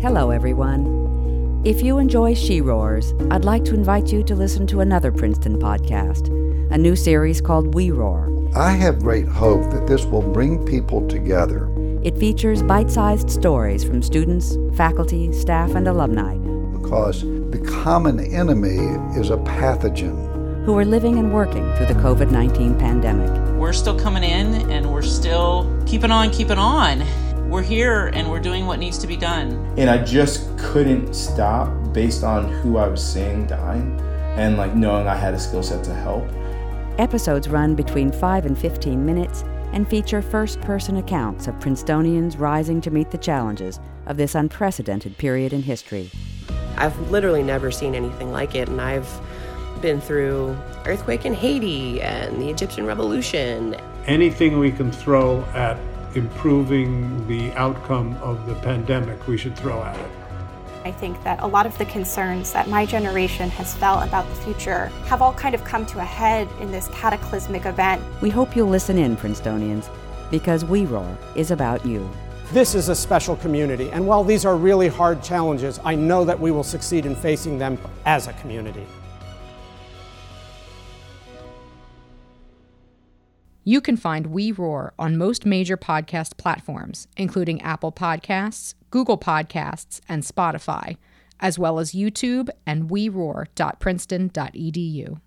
Hello, everyone. If you enjoy She Roars, I'd like to invite you to listen to another Princeton podcast, a new series called We Roar. I have great hope that this will bring people together. It features bite sized stories from students, faculty, staff, and alumni because the common enemy is a pathogen who are living and working through the COVID 19 pandemic. We're still coming in and we're still keeping on, keeping on. We're here and we're doing what needs to be done. And I just couldn't stop based on who I was seeing dying and like knowing I had a skill set to help. Episodes run between 5 and 15 minutes and feature first person accounts of Princetonians rising to meet the challenges of this unprecedented period in history. I've literally never seen anything like it, and I've been through earthquake in Haiti and the Egyptian Revolution. Anything we can throw at improving the outcome of the pandemic, we should throw at it. I think that a lot of the concerns that my generation has felt about the future have all kind of come to a head in this cataclysmic event. We hope you'll listen in, Princetonians, because We Roar is about you. This is a special community, and while these are really hard challenges, I know that we will succeed in facing them as a community. You can find We Roar on most major podcast platforms, including Apple Podcasts, Google Podcasts, and Spotify, as well as YouTube and weroar.princeton.edu.